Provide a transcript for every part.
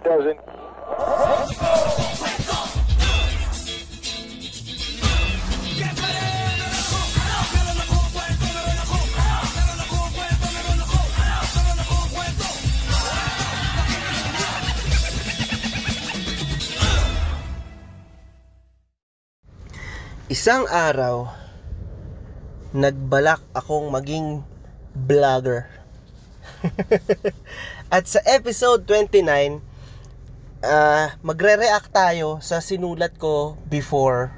it doesn't. Isang araw, nagbalak akong maging vlogger. At sa episode 29, ah magre-react tayo sa sinulat ko before.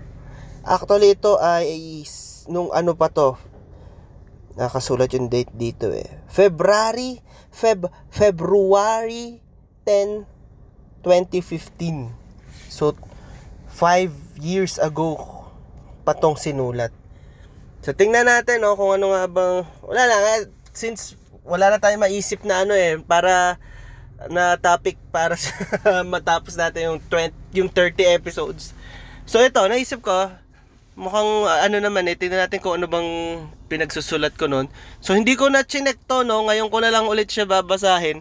Actually, ito ay nung ano pa to. Nakasulat yung date dito eh. February, Feb, February 10, 2015. So, five years ago patong sinulat. So tingnan natin no kung ano nga bang wala lang eh, since wala na tayong maisip na ano eh para na topic para sa matapos natin yung 20 yung 30 episodes. So ito, naisip ko mukhang uh, ano naman eh tingnan natin kung ano bang pinagsusulat ko noon. So hindi ko na chinek to no, ngayon ko na lang ulit siya babasahin.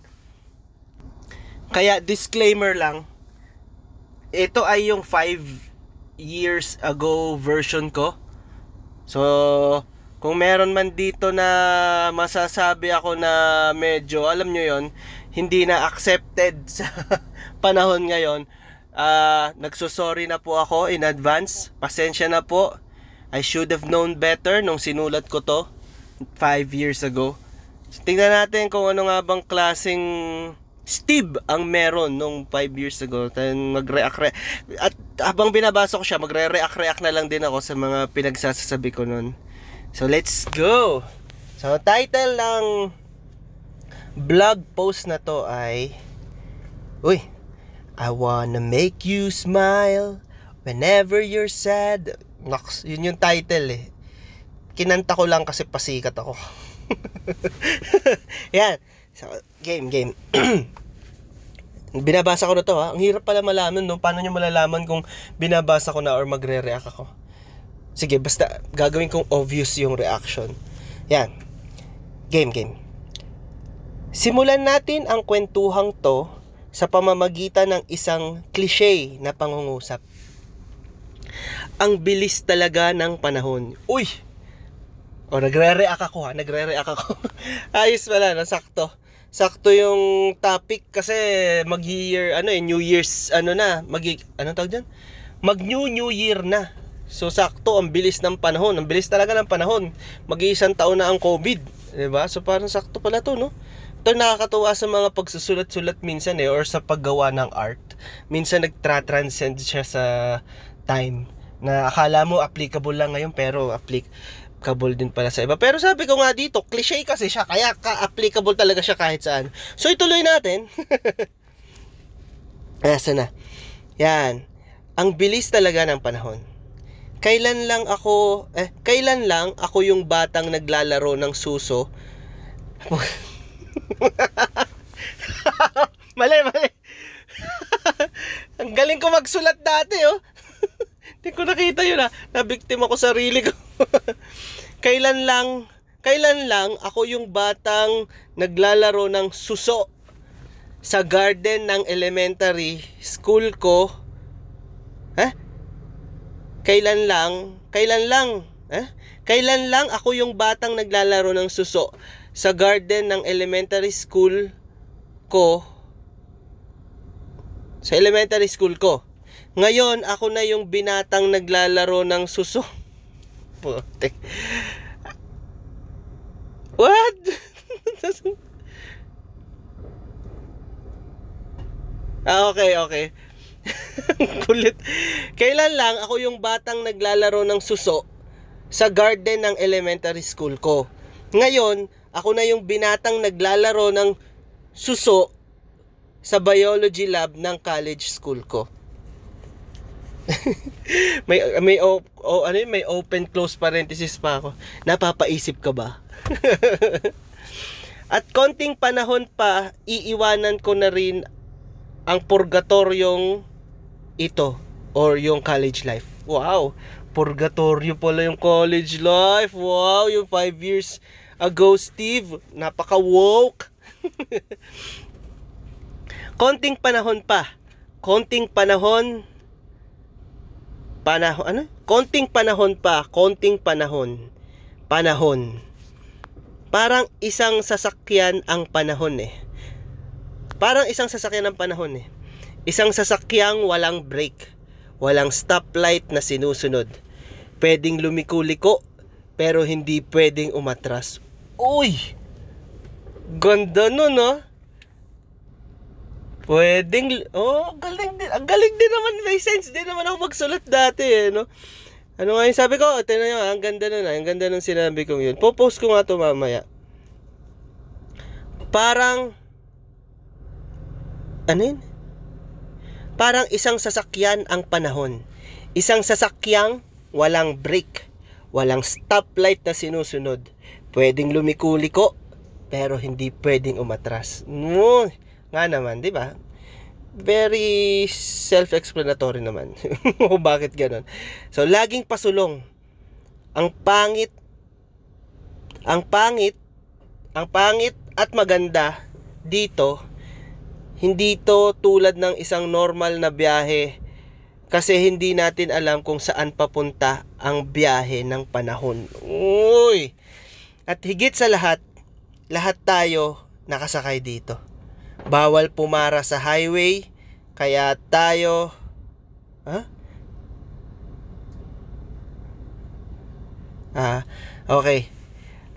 Kaya disclaimer lang. Ito ay yung 5 years ago version ko. So, kung meron man dito na masasabi ako na medyo, alam nyo yon hindi na accepted sa panahon ngayon, ah nagsusorry na po ako in advance. Pasensya na po. I should have known better nung sinulat ko to 5 years ago. Tingnan natin kung ano nga bang klaseng Steve ang meron nung 5 years ago. Magre-react re- at habang binabasa ko siya, magre-react-react na lang din ako sa mga pinagsasabi ko nun. So let's go. So title ng blog post na to ay Uy, I wanna make you smile whenever you're sad. Nox, yun yung title eh. Kinanta ko lang kasi pasikat ako. Yan. So, game, game. binabasa ko na to ha. Ang hirap pala malaman no. Paano nyo malalaman kung binabasa ko na or magre-react ako. Sige, basta gagawin kong obvious yung reaction. Yan. Game, game. Simulan natin ang kwentuhang to sa pamamagitan ng isang cliche na pangungusap. Ang bilis talaga ng panahon. Uy! O, nagre-react ako ha. Nagre-react ako. Ayos pala, nasakto sakto yung topic kasi mag year ano eh New Year's ano na mag ano tawag diyan mag new year na so sakto ang bilis ng panahon ang bilis talaga ng panahon mag-iisang taon na ang COVID ba so parang sakto pala to no ito nakakatuwa sa mga pagsusulat-sulat minsan eh or sa paggawa ng art minsan nagtra-transcend siya sa time na akala mo applicable lang ngayon pero applic applicable din pala sa iba. Pero sabi ko nga dito, cliche kasi siya, kaya ka-applicable talaga siya kahit saan. So ituloy natin. Asa na? Yan. Ang bilis talaga ng panahon. Kailan lang ako, eh, kailan lang ako yung batang naglalaro ng suso? mali, mali. Ang galing ko magsulat dati, oh. Hindi ko nakita yun, ah. Nabiktima ko sarili ko. kailan lang, kailan lang ako yung batang naglalaro ng suso sa garden ng elementary school ko. Ha? Kailan lang, kailan lang, ha? Kailan lang ako yung batang naglalaro ng suso sa garden ng elementary school ko sa elementary school ko. Ngayon, ako na yung binatang naglalaro ng suso. Putek. What? ah, okay, okay. Kulit. Kailan lang ako yung batang naglalaro ng suso sa garden ng elementary school ko. Ngayon, ako na yung binatang naglalaro ng suso sa biology lab ng college school ko. may may o, o, ano yun, may open close parenthesis pa ako. Napapaisip ka ba? At konting panahon pa iiwanan ko na rin ang purgatoryong ito or yung college life. Wow, purgatorio pala yung college life. Wow, yung 5 years ago, Steve. Napaka-woke. Konting panahon pa. Konting panahon. Panahon, ano? Konting panahon pa. Konting panahon. Panahon. Parang isang sasakyan ang panahon eh. Parang isang sasakyan ang panahon eh. Isang sasakyang walang brake. Walang stoplight na sinusunod. Pwedeng lumiko-liko, pero hindi pwedeng umatras. Uy! Ganda nun, no? Pwedeng, oh, galing din. Ang galing din naman, may sense din naman ako magsulat dati, eh, no? Ano nga yung sabi ko? Tignan nyo, ang ganda nun, ah. ang ganda nung sinabi kong yun. Popost ko nga to mamaya. Parang, ano yun? Parang isang sasakyan ang panahon. Isang sasakyang walang brake, walang stoplight na sinusunod. Pwedeng lumiko-liko, pero hindi pwedeng umatras. No, nga naman, di ba? Very self-explanatory naman. bakit ganun. So, laging pasulong. Ang pangit, ang pangit, ang pangit at maganda dito, hindi to tulad ng isang normal na biyahe kasi hindi natin alam kung saan papunta ang biyahe ng panahon. Uy! At higit sa lahat, lahat tayo nakasakay dito. Bawal pumara sa highway, kaya tayo ha? Ah, okay.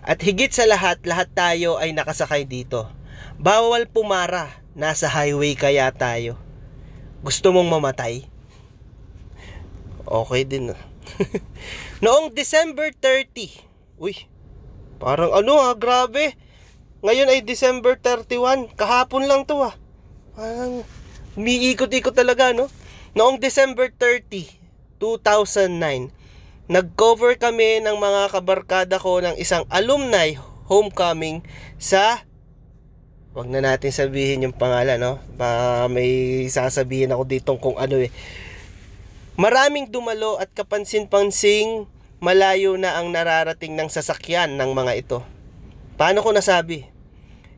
At higit sa lahat, lahat tayo ay nakasakay dito. Bawal pumara, nasa highway kaya tayo. Gusto mong mamatay? Okay din. Noong December 30, uy, parang ano ha, grabe. Ngayon ay December 31. Kahapon lang to ah. Parang umiikot-ikot talaga no. Noong December 30, 2009, nag-cover kami ng mga kabarkada ko ng isang alumni homecoming sa Wag na natin sabihin yung pangalan, no? Ba may sasabihin ako dito kung ano eh. Maraming dumalo at kapansin-pansing malayo na ang nararating ng sasakyan ng mga ito. Paano ko nasabi?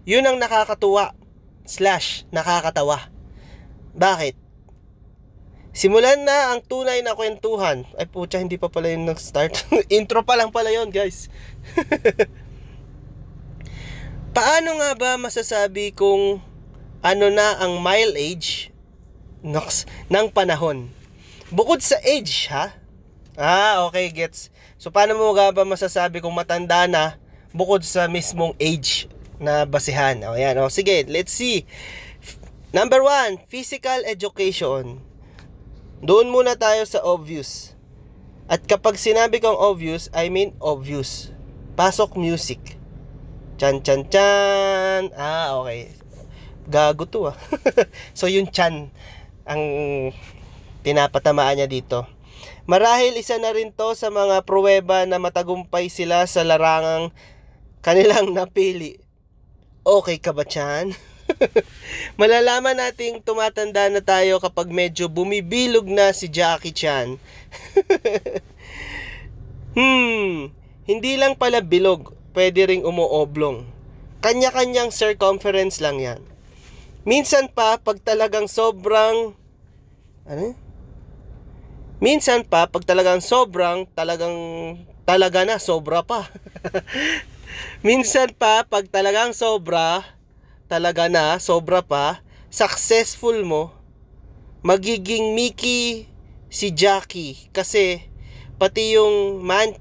Yun ang nakakatuwa slash nakakatawa. Bakit? Simulan na ang tunay na kwentuhan. Ay putya, hindi pa pala yun nag-start. Intro pa lang pala yun, guys. Paano nga ba masasabi kung ano na ang mileage nox, ng panahon? Bukod sa age, ha? Ah, okay, gets. So, paano mo nga ba masasabi kung matanda na bukod sa mismong age na basihan. O yan, o sige, let's see. Number one, physical education. Doon muna tayo sa obvious. At kapag sinabi kong obvious, I mean obvious. Pasok music. Chan chan chan. Ah, okay. Gago to ah. so yung chan ang pinapatamaan niya dito. Marahil isa na rin to sa mga pruweba na matagumpay sila sa larangang kanilang napili Okay ka ba, Chan? Malalaman nating tumatanda na tayo kapag medyo bumibilog na si Jackie Chan. hmm, hindi lang pala bilog, pwede ring umuoblong. Kanya-kanyang circumference lang yan. Minsan pa, pag talagang sobrang... Ano? Minsan pa, pag talagang sobrang, talagang talaga na, sobra pa. Minsan pa, pag talagang sobra, talaga na, sobra pa, successful mo, magiging Mickey si Jackie. Kasi, pati yung man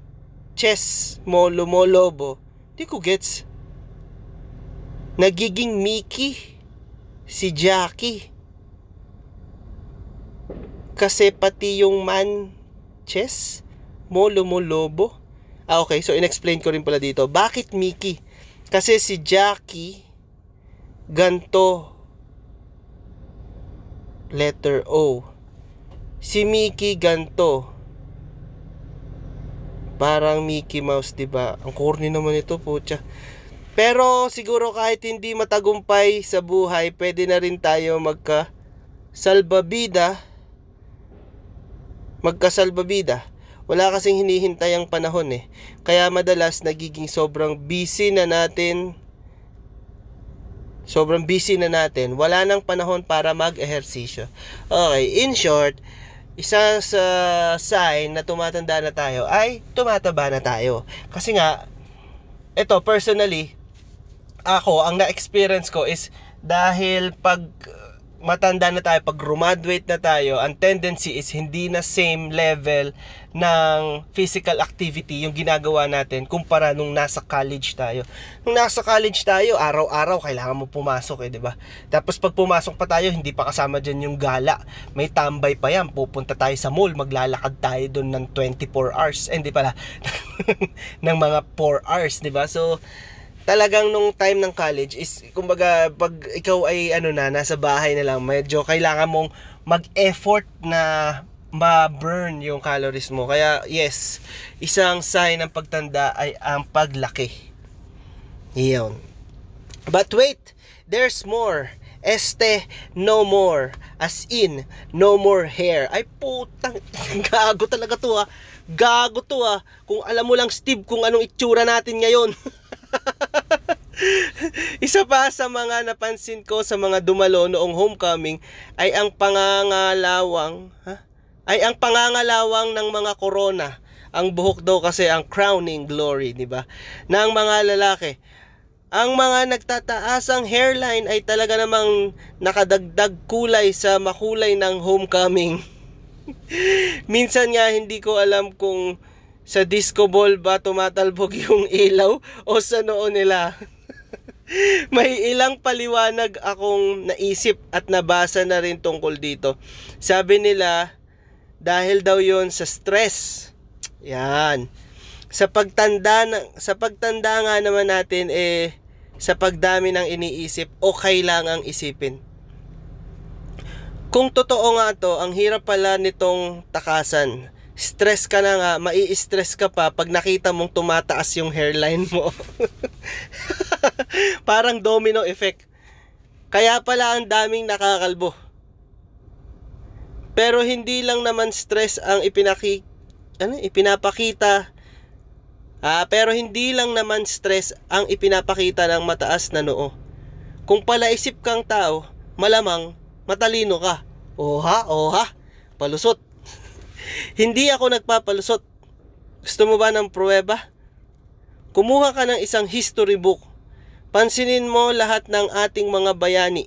chess mo lumolobo, di ko gets. Nagiging Mickey si Jackie. Kasi pati yung man chess mo lumolobo Ah, okay. So, inexplain ko rin pala dito. Bakit Mickey? Kasi si Jackie, ganto. Letter O. Si Mickey, ganto. Parang Mickey Mouse, 'di ba? Ang corny naman ito, putya. Pero siguro kahit hindi matagumpay sa buhay, pwede na rin tayo magka salbabida magkasalbabida wala kasing hinihintay ang panahon eh. Kaya madalas nagiging sobrang busy na natin sobrang busy na natin, wala nang panahon para mag-ehersisyo. Okay, in short, isa sa sign na tumatanda na tayo ay tumataba na tayo. Kasi nga, ito personally, ako, ang na-experience ko is dahil pag matanda na tayo, pag graduate na tayo, ang tendency is hindi na same level ng physical activity yung ginagawa natin kumpara nung nasa college tayo. Nung nasa college tayo, araw-araw kailangan mo pumasok eh, 'di ba? Tapos pag pumasok pa tayo, hindi pa kasama diyan yung gala. May tambay pa yan. Pupunta tayo sa mall, maglalakad tayo doon ng 24 hours. Eh, hindi pala ng mga 4 hours, 'di ba? So talagang nung time ng college is kumbaga pag ikaw ay ano na nasa bahay na lang medyo kailangan mong mag-effort na ma-burn yung calories mo. Kaya yes, isang sign ng pagtanda ay ang paglaki. Iyon. But wait, there's more. Este, no more. As in, no more hair. Ay putang, gago talaga to ha. Gago to ha. Kung alam mo lang Steve kung anong itsura natin ngayon. Isa pa sa mga napansin ko sa mga dumalo noong homecoming ay ang pangangalawang ha? ay ang pangangalawang ng mga corona. Ang buhok daw kasi ang crowning glory, di ba? Ng mga lalaki. Ang mga nagtataasang hairline ay talaga namang nakadagdag kulay sa makulay ng homecoming. Minsan nga hindi ko alam kung sa disco ball ba tumatalbog yung ilaw o sa noo nila. May ilang paliwanag akong naisip at nabasa na rin tungkol dito. Sabi nila, dahil daw yon sa stress. Yan. Sa pagtanda, sa pagtanda nga naman natin, eh, sa pagdami ng iniisip o kailangang isipin. Kung totoo nga to, ang hirap pala nitong takasan stress ka na nga, mai-stress ka pa pag nakita mong tumataas yung hairline mo. Parang domino effect. Kaya pala ang daming nakakalbo. Pero hindi lang naman stress ang ipinaki ano, ipinapakita. Ah, pero hindi lang naman stress ang ipinapakita ng mataas na noo. Kung palaisip kang tao, malamang matalino ka. Oha, oha, palusot. Hindi ako nagpapalusot. Gusto mo ba ng pruweba? Kumuha ka ng isang history book. Pansinin mo lahat ng ating mga bayani.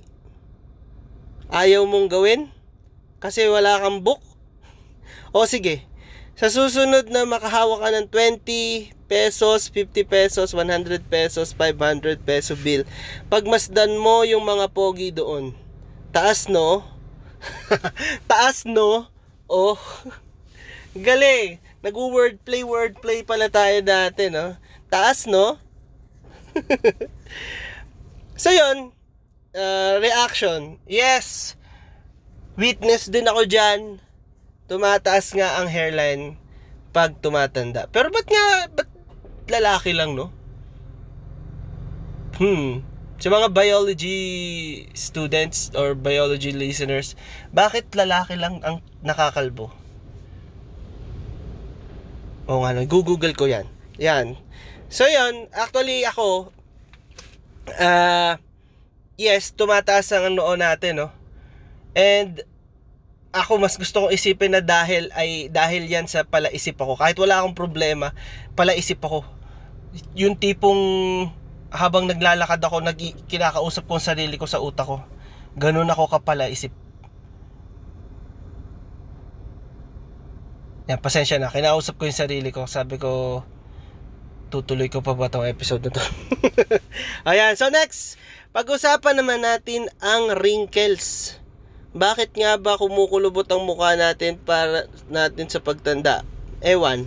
Ayaw mong gawin? Kasi wala kang book? O sige, sa susunod na makahawa ka ng 20 pesos, 50 pesos, 100 pesos, 500 peso bill, pagmasdan mo yung mga pogi doon. Taas no? Taas no? Oh. Galing. Nag-wordplay, wordplay pala tayo dati, no? Taas, no? so, yun. Uh, reaction. Yes. Witness din ako dyan. Tumataas nga ang hairline pag tumatanda. Pero ba't nga, ba't lalaki lang, no? Hmm. Sa mga biology students or biology listeners, bakit lalaki lang ang nakakalbo? Oo nga, google ko yan. Yan. So, yan. Actually, ako, uh, yes, tumataas ang noo natin, no? And, ako mas gusto kong isipin na dahil ay dahil yan sa palaisip ako. Kahit wala akong problema, palaisip ako. Yung tipong habang naglalakad ako, nag kinakausap ko ang sarili ko sa utak ko. Ganun ako kapalaisip. Yan, pasensya na. Kinausap ko yung sarili ko. Sabi ko, tutuloy ko pa ba tong episode na to? Ayan, so next, pag-usapan naman natin ang wrinkles. Bakit nga ba kumukulubot ang mukha natin para natin sa pagtanda? Ewan.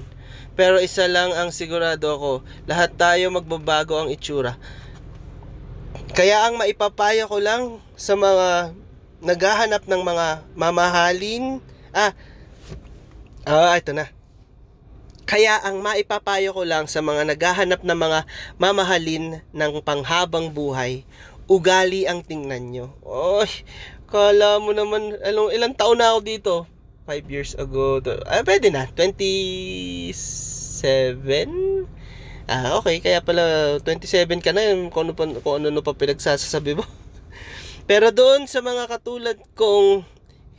Pero isa lang ang sigurado ako, lahat tayo magbabago ang itsura. Kaya ang maipapayo ko lang sa mga naghahanap ng mga mamahalin, ah, Ah, ito na. Kaya ang maipapayo ko lang sa mga naghahanap ng mga mamahalin ng panghabang buhay, ugali ang tingnan nyo. Oy, kala mo naman, along, ilang taon na ako dito? 5 years ago. Ah, pwede na. 27? Ah, okay. Kaya pala 27 ka na. Kung ano pa, kung ano, ano pa pinagsasasabi mo. Pero doon sa mga katulad kong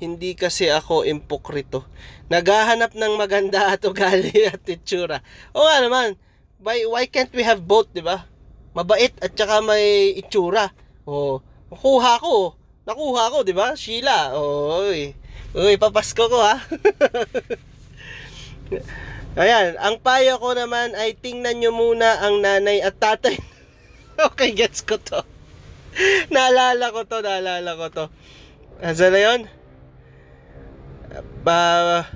hindi kasi ako impokrito. Naghahanap ng maganda at ugali at itsura. O nga naman, why, why can't we have both, di ba? Mabait at saka may itsura. O, nakuha ko. Nakuha ko, di ba? Sheila. Oy. Uy, papasko ko ha. Ayan, ang payo ko naman ay tingnan nyo muna ang nanay at tatay. okay, gets ko to. naalala ko to, naalala ko to. Asa na yun? Ba,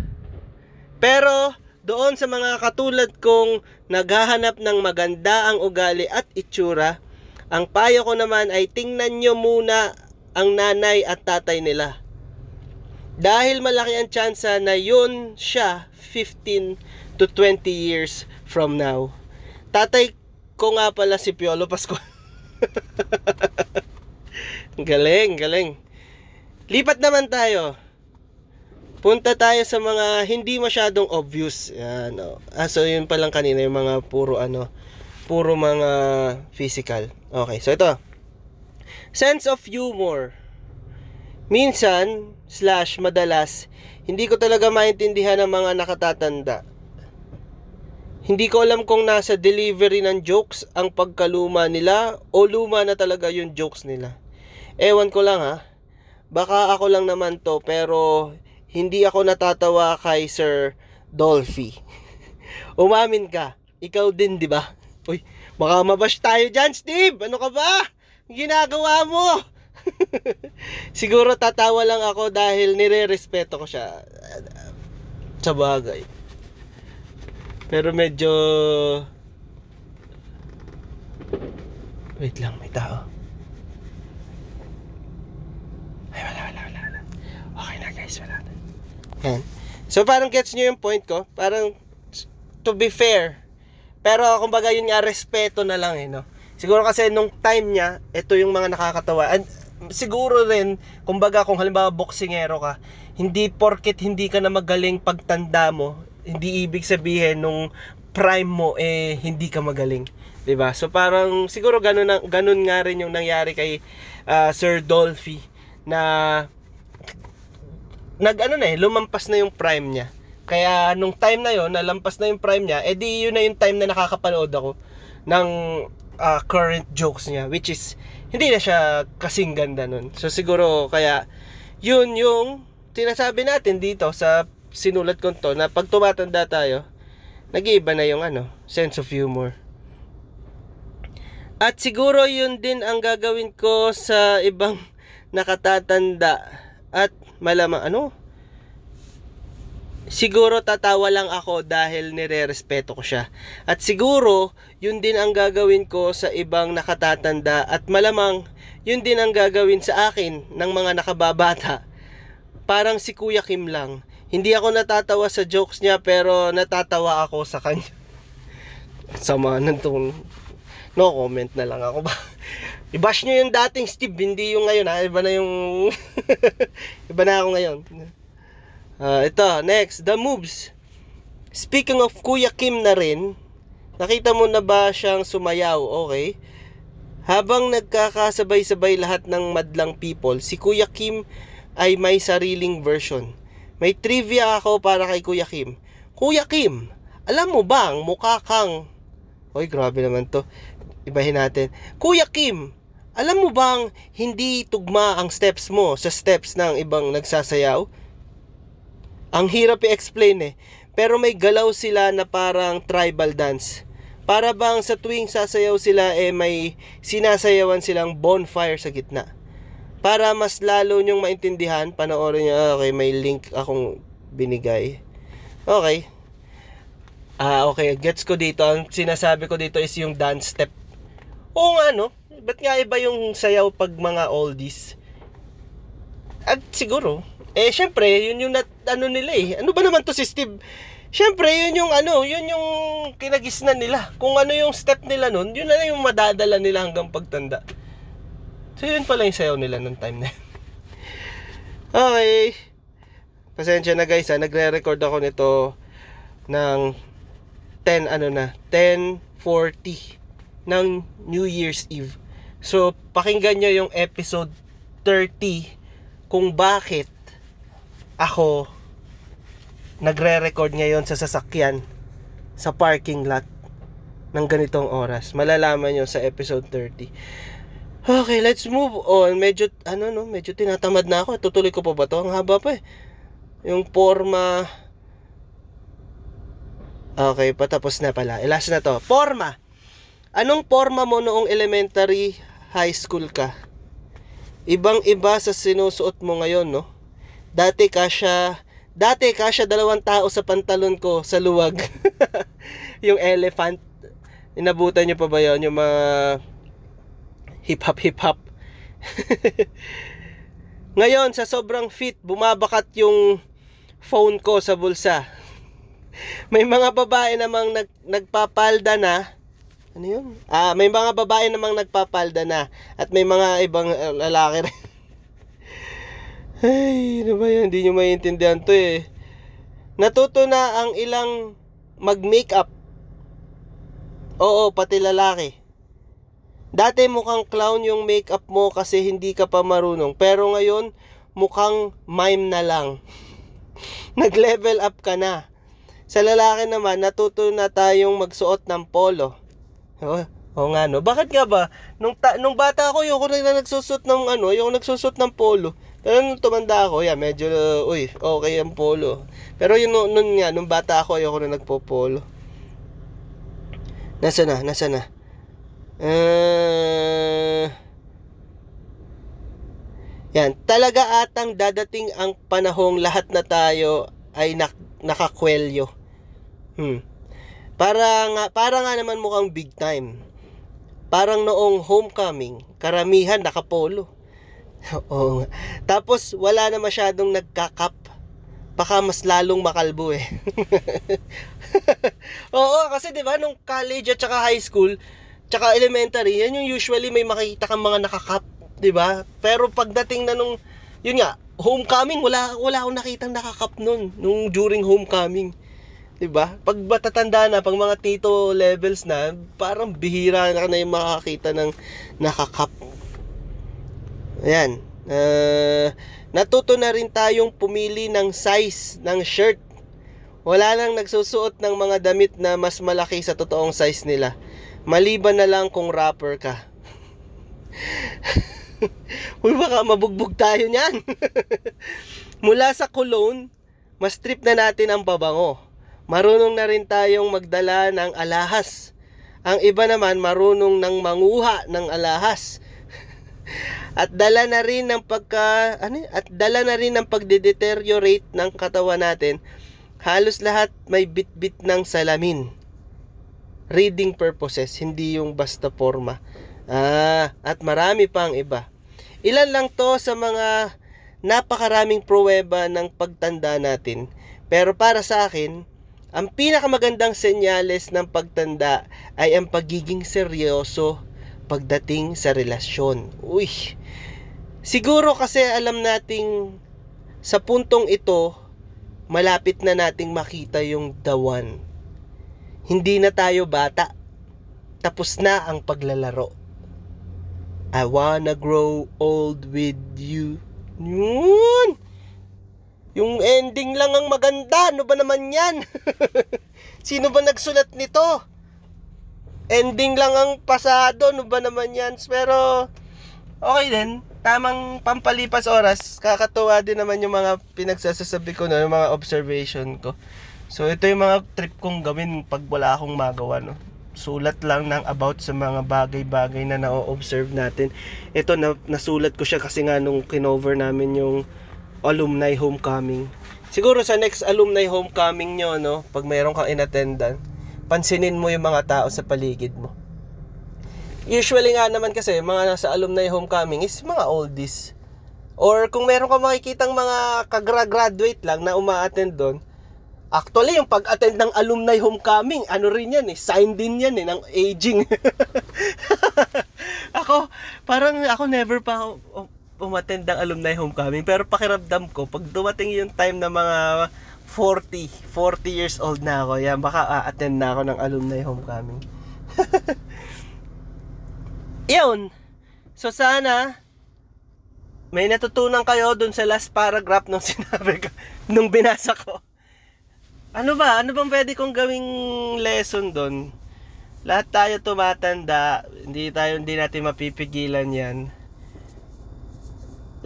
pero doon sa mga katulad kong naghahanap ng maganda ang ugali at itsura, ang payo ko naman ay tingnan nyo muna ang nanay at tatay nila. Dahil malaki ang tsansa na yun siya 15 to 20 years from now. Tatay ko nga pala si Piolo Pascual. galing, galing. Lipat naman tayo. Punta tayo sa mga hindi masyadong obvious. Yan, oh. Ah, so yun pa lang kanina yung mga puro ano, puro mga physical. Okay, so ito. Sense of humor. Minsan, slash madalas, hindi ko talaga maintindihan ang mga nakatatanda. Hindi ko alam kung nasa delivery ng jokes ang pagkaluma nila o luma na talaga yung jokes nila. Ewan ko lang ha. Baka ako lang naman to pero hindi ako natatawa kay Sir Dolphy. Umamin ka. Ikaw din, di ba? Uy, baka mabash tayo dyan, Steve. Ano ka ba? Ginagawa mo. Siguro tatawa lang ako dahil nire-respeto ko siya sa bagay. Pero medyo Wait lang, may tao. Ay, wala, wala, wala, wala. Okay na guys, wala na. Yan. So parang gets nyo yung point ko. Parang to be fair. Pero kumbaga yun nga, respeto na lang eh, no? Siguro kasi nung time niya, ito yung mga nakakatawa. And siguro rin, kumbaga kung halimbawa boksingero ka, hindi porket hindi ka na magaling pagtanda mo, hindi ibig sabihin nung prime mo eh hindi ka magaling. 'Di ba? So parang siguro ganun na, ganun nga rin yung nangyari kay uh, Sir Dolphy na nag ano na eh, lumampas na yung prime niya. Kaya nung time na yon, nalampas na yung prime niya, edi yun na yung time na nakakapanood ako ng uh, current jokes niya which is hindi na siya kasing ganda nun. So siguro kaya yun yung sinasabi natin dito sa sinulat ko to na pag tumatanda tayo, nag-iiba na yung ano, sense of humor. At siguro yun din ang gagawin ko sa ibang nakatatanda at malamang ano, siguro tatawa lang ako dahil nire-respeto ko siya. At siguro, yun din ang gagawin ko sa ibang nakatatanda at malamang yun din ang gagawin sa akin ng mga nakababata. Parang si Kuya Kim lang. Hindi ako natatawa sa jokes niya pero natatawa ako sa kanya. Sama nantong no comment na lang ako ba. I-bash nyo yung dating Steve, hindi yung ngayon ha. Iba na yung iba na ako ngayon. Uh, ito, next, the moves. Speaking of Kuya Kim na rin, nakita mo na ba siyang sumayaw? Okay. Habang nagkakasabay-sabay lahat ng madlang people, si Kuya Kim ay may sariling version. May trivia ako para kay Kuya Kim. Kuya Kim, alam mo bang mukha kang... Hoy, grabe naman to. Ibahin natin. Kuya Kim, alam mo bang hindi tugma ang steps mo sa steps ng ibang nagsasayaw? Ang hirap i-explain eh. Pero may galaw sila na parang tribal dance. Para bang sa tuwing sasayaw sila eh may sinasayawan silang bonfire sa gitna. Para mas lalo nyong maintindihan, panoorin nyo, ah, okay, may link akong binigay. Okay. Ah, okay, gets ko dito. Ang sinasabi ko dito is yung dance step. Oo nga, no? Ba't nga iba yung sayaw pag mga oldies? At siguro, eh, syempre, yun yung nat, ano nila eh. Ano ba naman to si Steve? Syempre, yun yung ano, yun yung kinagisnan nila. Kung ano yung step nila nun, yun na yung madadala nila hanggang pagtanda. So, yun pala yung sayaw nila nung time na Okay. Pasensya na guys ha, nagre-record ako nito ng 10 ano na, 10.40 ng New Year's Eve. So, pakinggan nyo yung episode 30 kung bakit ako nagre-record ngayon sa sasakyan sa parking lot ng ganitong oras. Malalaman nyo sa episode 30. Okay, let's move on. Medyo, ano no, medyo tinatamad na ako. Tutuloy ko pa ba to? Ang haba pa eh. Yung forma... Okay, patapos na pala. Ilas na to. Forma. Anong forma mo noong elementary high school ka? Ibang-iba sa sinusuot mo ngayon, no? Dati kasya Dati kasya dalawang tao sa pantalon ko sa luwag. yung elephant. Inabutan nyo pa ba yun? Yung mga hip hop hip hop. Ngayon, sa sobrang fit, bumabakat yung phone ko sa bulsa. May mga babae namang nag, nagpapalda na. Ano yun? Ah, may mga babae namang nagpapalda na. At may mga ibang lalaki rin. Ay, ano ba yan? Hindi nyo maintindihan to eh. Natuto na ang ilang mag-makeup. Oo, pati lalaki. Dati mukhang clown yung makeup mo kasi hindi ka pa marunong. Pero ngayon, mukhang mime na lang. Nag-level up ka na. Sa lalaki naman, natuto na tayong magsuot ng polo. Oh, Oo nga no. Bakit nga ba? Nung, ta- nung bata ako, yung ako na nagsusot ng ano, yung nagsusot ng polo. Pero nung tumanda ako, yeah, medyo, uh, uy, okay ang polo. Pero yun, nun, nun nga, nung bata ako, ayoko na nagpo-polo. Nasa na? Nasa na? Uh, yan, talaga atang dadating ang panahong lahat na tayo ay nak nakakwelyo. Hmm. Para nga, para nga naman mukhang big time. Parang noong homecoming, karamihan nakapolo. Oo nga. Tapos wala na masyadong nagkakap. Baka mas lalong makalbo eh. Oo, kasi 'di ba nung college at saka high school, tsaka elementary, yan yung usually may makikita kang mga nakakap, 'di ba? Pero pagdating na nung yun nga, homecoming wala wala akong nakitang nakakap noon nung during homecoming. 'Di ba? Pag matatanda na, pag mga tito levels na, parang bihira na na yung makakita ng nakakap Ayan. Uh, natuto na rin tayong pumili ng size ng shirt. Wala nang nagsusuot ng mga damit na mas malaki sa totoong size nila. Maliban na lang kung rapper ka. Uy, baka mabugbog tayo niyan. Mula sa cologne, mas trip na natin ang babango. Marunong na rin tayong magdala ng alahas. Ang iba naman marunong nang manguha ng alahas. At dala na rin ng pagka ano, at dala na rin ng pagde-deteriorate ng katawan natin. Halos lahat may bit-bit ng salamin. Reading purposes, hindi yung basta forma. Ah, at marami pang iba. Ilan lang to sa mga napakaraming pruweba ng pagtanda natin. Pero para sa akin, ang pinakamagandang senyales ng pagtanda ay ang pagiging seryoso pagdating sa relasyon. Uy, siguro kasi alam nating sa puntong ito, malapit na nating makita yung one. Hindi na tayo bata. Tapos na ang paglalaro. I wanna grow old with you. Yun! Yung ending lang ang maganda. Ano ba naman yan? Sino ba nagsulat nito? ending lang ang pasado, no ba naman yan? Pero, okay din. Tamang pampalipas oras. Kakatuwa din naman yung mga pinagsasasabi ko, no? yung mga observation ko. So, ito yung mga trip kong gawin pag wala akong magawa, no? Sulat lang ng about sa mga bagay-bagay na na-observe natin. Ito, na, nasulat ko siya kasi nga nung kinover namin yung alumni homecoming. Siguro sa next alumni homecoming nyo, no? Pag mayroon kang in attendance pansinin mo yung mga tao sa paligid mo. Usually nga naman kasi, mga nasa alumni homecoming is mga oldies. Or kung meron ka makikitang mga kagra-graduate lang na uma-attend doon, actually yung pag-attend ng alumni homecoming, ano rin yan eh, sign din yan eh, ng aging. ako, parang ako never pa umattend ng alumni homecoming, pero pakiramdam ko, pag dumating yung time na mga 40, 40 years old na ako. Yan, baka a-attend na ako ng alumni homecoming. Yun. So sana may natutunan kayo dun sa last paragraph nung sinabi ko, nung binasa ko. Ano ba? Ano bang pwede kong gawing lesson dun? Lahat tayo tumatanda, hindi tayo hindi natin mapipigilan 'yan.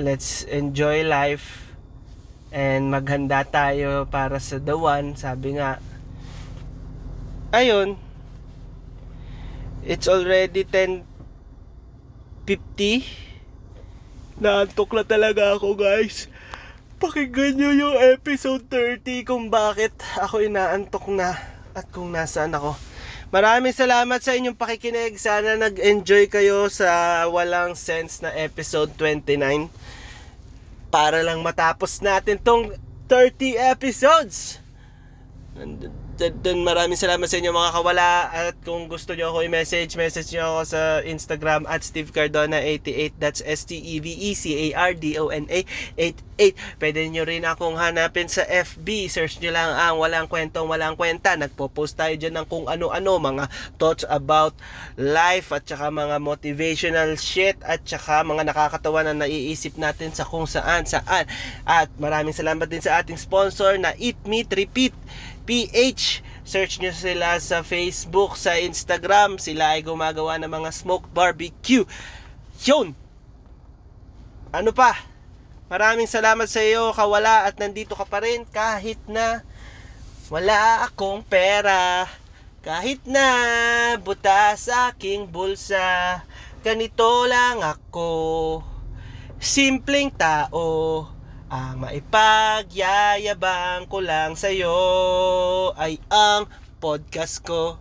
Let's enjoy life and maghanda tayo para sa the one, sabi nga. Ayun. It's already 10:50. Naantok na talaga ako, guys. Pakinggan nyo yung episode 30 kung bakit ako inaantok na at kung nasaan ako. Maraming salamat sa inyong pakikinig. Sana nag-enjoy kayo sa walang sense na episode 29. Para lang matapos natin tong 30 episodes. And dun maraming salamat sa inyo mga kawala. At kung gusto nyo ako i-message message nyo ako sa Instagram at Steve Cardona88 that's S-T-E-V-E-C-A-R-D-O-N-A 88 pwede nyo rin akong hanapin sa FB search nyo lang ang walang kwentong walang kwenta. Nagpo-post tayo dyan ng kung ano-ano mga thoughts about life at saka mga motivational shit at saka mga nakakatawa na naiisip natin sa kung saan saan. At maraming salamat din sa ating sponsor na Eat Meet Repeat PH. Search nyo sila sa Facebook, sa Instagram. Sila ay gumagawa ng mga smoke barbecue. Yun! Ano pa? Maraming salamat sa iyo, kawala, at nandito ka pa rin kahit na wala akong pera. Kahit na buta sa aking bulsa, ganito lang ako. Simpleng tao. Ah, maipagyayabang ko lang sa'yo ay ang podcast ko.